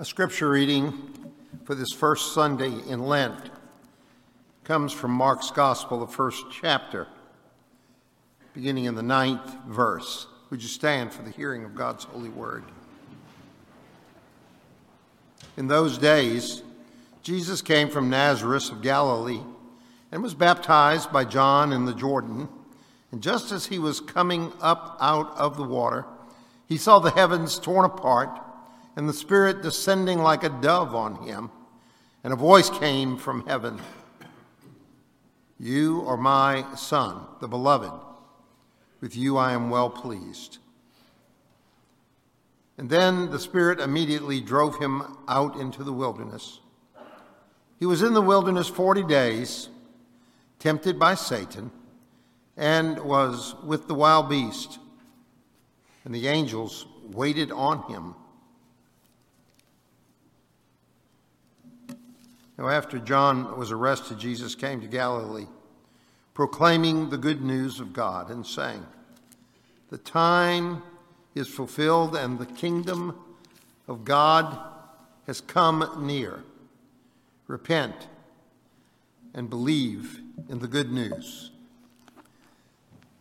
A scripture reading for this first Sunday in Lent comes from Mark's Gospel, the first chapter, beginning in the ninth verse. Would you stand for the hearing of God's holy word? In those days, Jesus came from Nazareth of Galilee and was baptized by John in the Jordan. And just as he was coming up out of the water, he saw the heavens torn apart and the Spirit descending like a dove on him. And a voice came from heaven You are my Son, the Beloved. With you I am well pleased. And then the Spirit immediately drove him out into the wilderness. He was in the wilderness 40 days, tempted by Satan, and was with the wild beast. And the angels waited on him. Now, after John was arrested, Jesus came to Galilee, proclaiming the good news of God and saying, The time is fulfilled and the kingdom of God has come near. Repent and believe in the good news.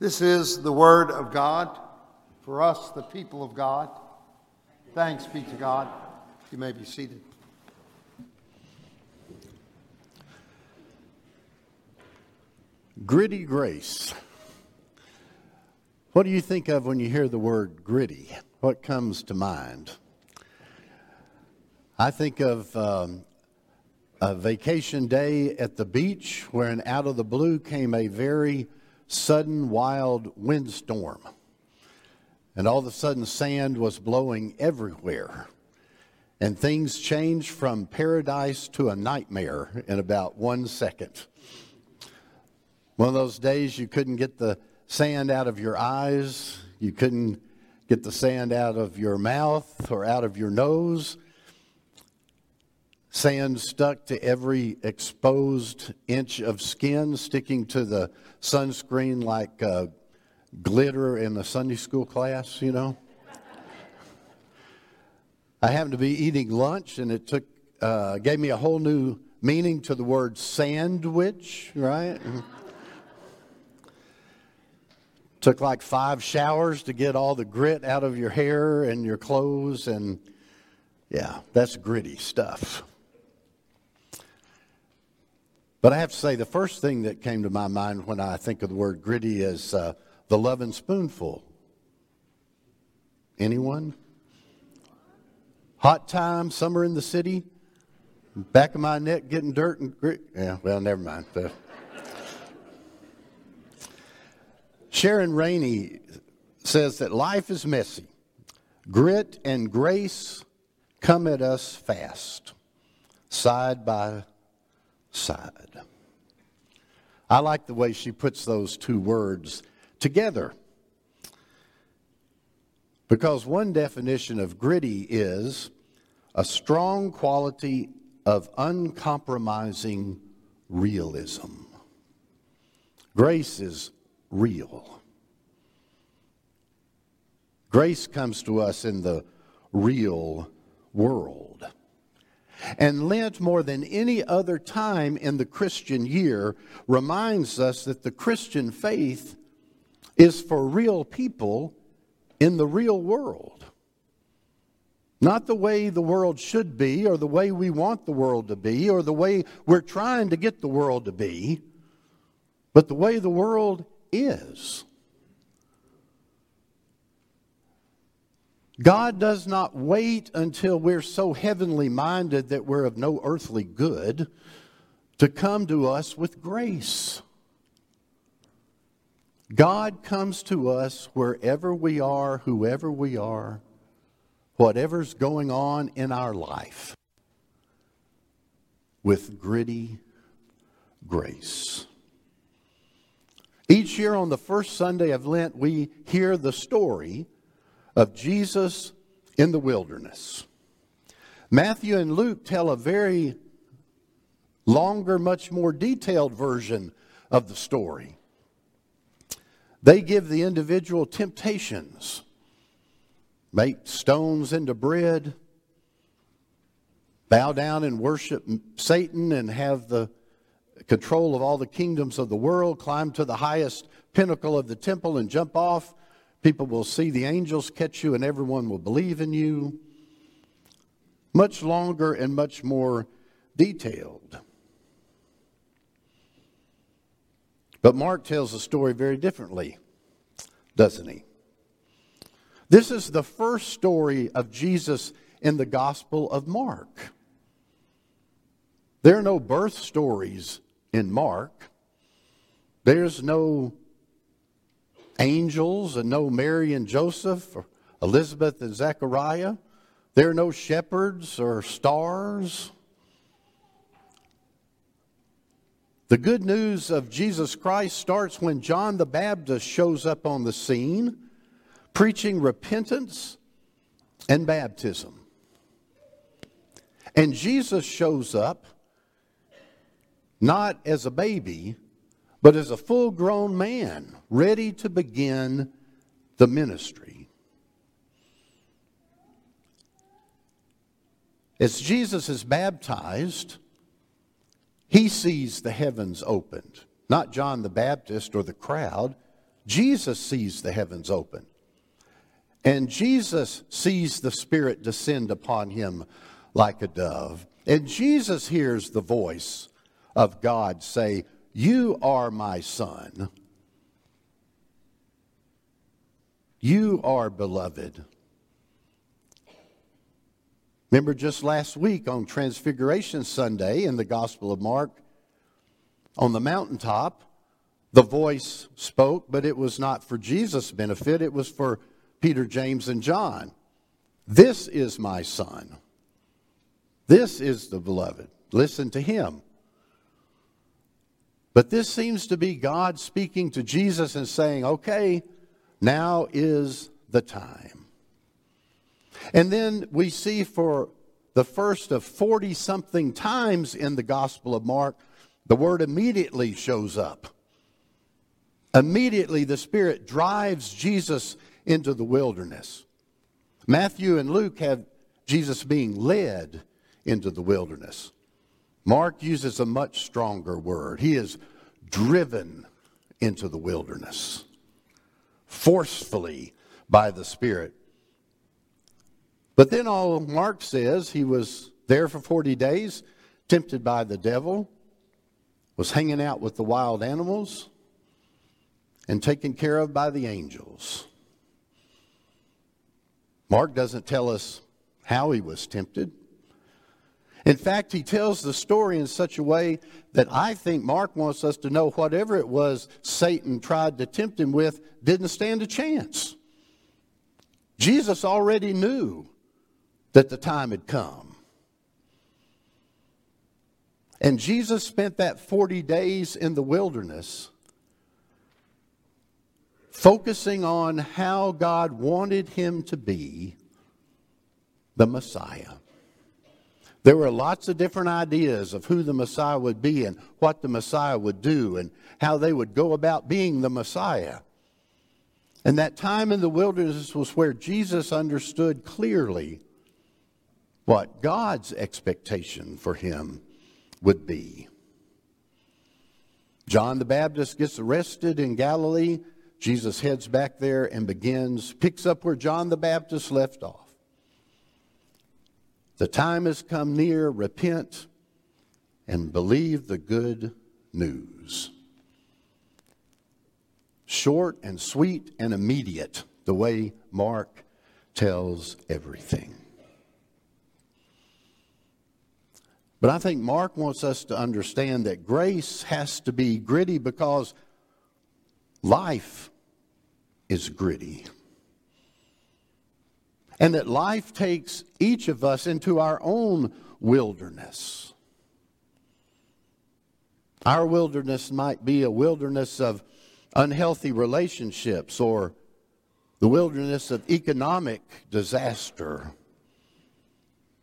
This is the word of God for us, the people of God. Thanks be to God. You may be seated. Gritty grace. What do you think of when you hear the word gritty? What comes to mind? I think of um, a vacation day at the beach where, out of the blue, came a very sudden, wild windstorm. And all of a sudden, sand was blowing everywhere. And things changed from paradise to a nightmare in about one second. One of those days you couldn't get the sand out of your eyes, you couldn't get the sand out of your mouth or out of your nose. Sand stuck to every exposed inch of skin, sticking to the sunscreen like uh, glitter in the Sunday school class, you know. I happened to be eating lunch, and it took uh, gave me a whole new meaning to the word sandwich, right? Took like five showers to get all the grit out of your hair and your clothes, and yeah, that's gritty stuff. But I have to say, the first thing that came to my mind when I think of the word gritty is uh, the loving spoonful. Anyone? Hot time, summer in the city, back of my neck getting dirt and grit. Yeah, well, never mind. Sharon Rainey says that life is messy. Grit and grace come at us fast, side by side. I like the way she puts those two words together. Because one definition of gritty is a strong quality of uncompromising realism. Grace is real. Grace comes to us in the real world. And Lent, more than any other time in the Christian year, reminds us that the Christian faith is for real people in the real world. Not the way the world should be, or the way we want the world to be, or the way we're trying to get the world to be, but the way the world is. God does not wait until we're so heavenly minded that we're of no earthly good to come to us with grace. God comes to us wherever we are, whoever we are, whatever's going on in our life, with gritty grace. Each year on the first Sunday of Lent, we hear the story of Jesus in the wilderness. Matthew and Luke tell a very longer, much more detailed version of the story. They give the individual temptations make stones into bread, bow down and worship Satan and have the control of all the kingdoms of the world, climb to the highest pinnacle of the temple and jump off. People will see the angels catch you and everyone will believe in you. Much longer and much more detailed. But Mark tells the story very differently, doesn't he? This is the first story of Jesus in the Gospel of Mark. There are no birth stories in Mark. There's no angels and no Mary and Joseph or Elizabeth and Zechariah. There are no shepherds or stars. The good news of Jesus Christ starts when John the Baptist shows up on the scene preaching repentance and baptism. And Jesus shows up not as a baby, but as a full grown man, ready to begin the ministry. As Jesus is baptized, he sees the heavens opened. Not John the Baptist or the crowd. Jesus sees the heavens open. And Jesus sees the Spirit descend upon him like a dove. And Jesus hears the voice of God say, You are my son. You are beloved. Remember just last week on Transfiguration Sunday in the Gospel of Mark, on the mountaintop, the voice spoke, but it was not for Jesus' benefit, it was for Peter, James, and John. This is my son. This is the beloved. Listen to him. But this seems to be God speaking to Jesus and saying, okay, now is the time. And then we see for the first of 40 something times in the Gospel of Mark, the word immediately shows up. Immediately, the Spirit drives Jesus into the wilderness. Matthew and Luke have Jesus being led into the wilderness. Mark uses a much stronger word. He is driven into the wilderness forcefully by the Spirit. But then all Mark says, he was there for 40 days, tempted by the devil, was hanging out with the wild animals, and taken care of by the angels. Mark doesn't tell us how he was tempted. In fact, he tells the story in such a way that I think Mark wants us to know whatever it was Satan tried to tempt him with didn't stand a chance. Jesus already knew that the time had come. And Jesus spent that 40 days in the wilderness focusing on how God wanted him to be the Messiah. There were lots of different ideas of who the Messiah would be and what the Messiah would do and how they would go about being the Messiah. And that time in the wilderness was where Jesus understood clearly what God's expectation for him would be. John the Baptist gets arrested in Galilee Jesus heads back there and begins, picks up where John the Baptist left off. The time has come near, repent and believe the good news. Short and sweet and immediate, the way Mark tells everything. But I think Mark wants us to understand that grace has to be gritty because life is gritty. And that life takes each of us into our own wilderness. Our wilderness might be a wilderness of unhealthy relationships or the wilderness of economic disaster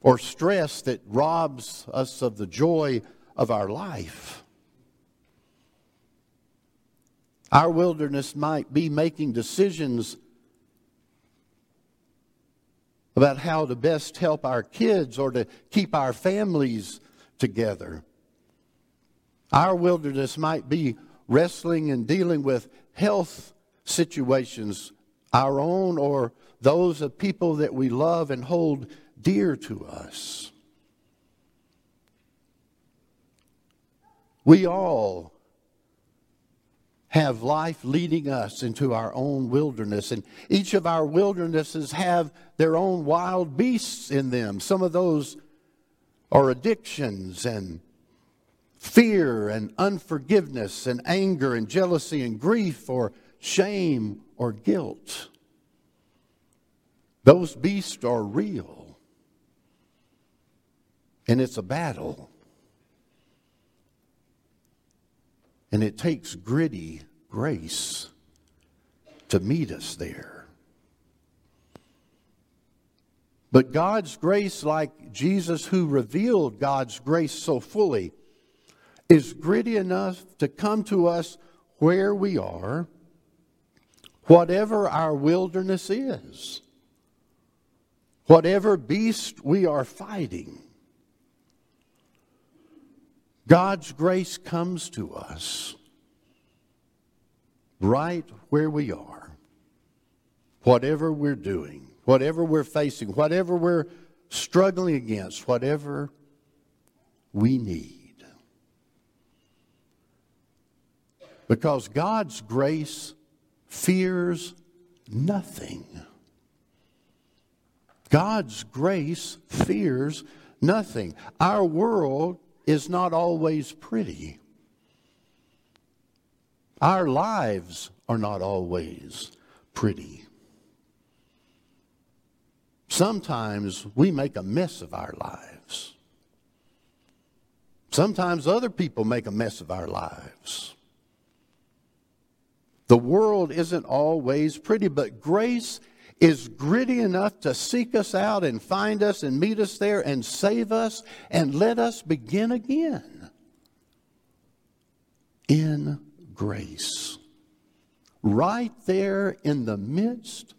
or stress that robs us of the joy of our life. Our wilderness might be making decisions about how to best help our kids or to keep our families together. Our wilderness might be wrestling and dealing with health situations, our own or those of people that we love and hold dear to us. We all have life leading us into our own wilderness. And each of our wildernesses have their own wild beasts in them. Some of those are addictions and fear and unforgiveness and anger and jealousy and grief or shame or guilt. Those beasts are real. And it's a battle. And it takes gritty grace to meet us there. But God's grace, like Jesus who revealed God's grace so fully, is gritty enough to come to us where we are, whatever our wilderness is, whatever beast we are fighting. God's grace comes to us right where we are, whatever we're doing, whatever we're facing, whatever we're struggling against, whatever we need. Because God's grace fears nothing. God's grace fears nothing. Our world is not always pretty. Our lives are not always pretty. Sometimes we make a mess of our lives. Sometimes other people make a mess of our lives. The world isn't always pretty, but grace is gritty enough to seek us out and find us and meet us there and save us and let us begin again in grace. Right there in the midst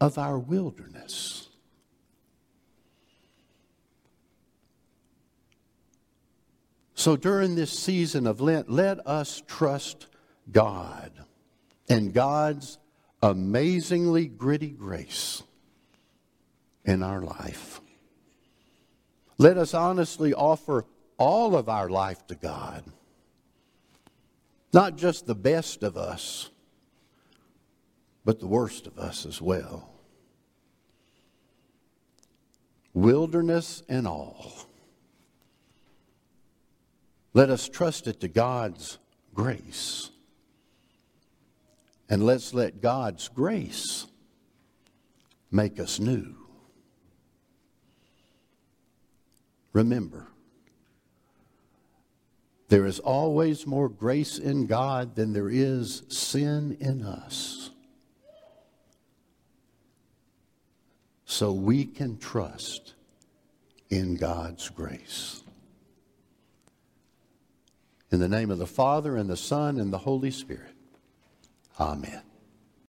of our wilderness. So during this season of Lent, let us trust God and God's amazingly gritty grace in our life. Let us honestly offer all of our life to God, not just the best of us, but the worst of us as well. Wilderness and all. Let us trust it to God's grace. And let's let God's grace make us new. Remember, there is always more grace in God than there is sin in us. So we can trust in God's grace. In the name of the Father, and the Son, and the Holy Spirit. Amen.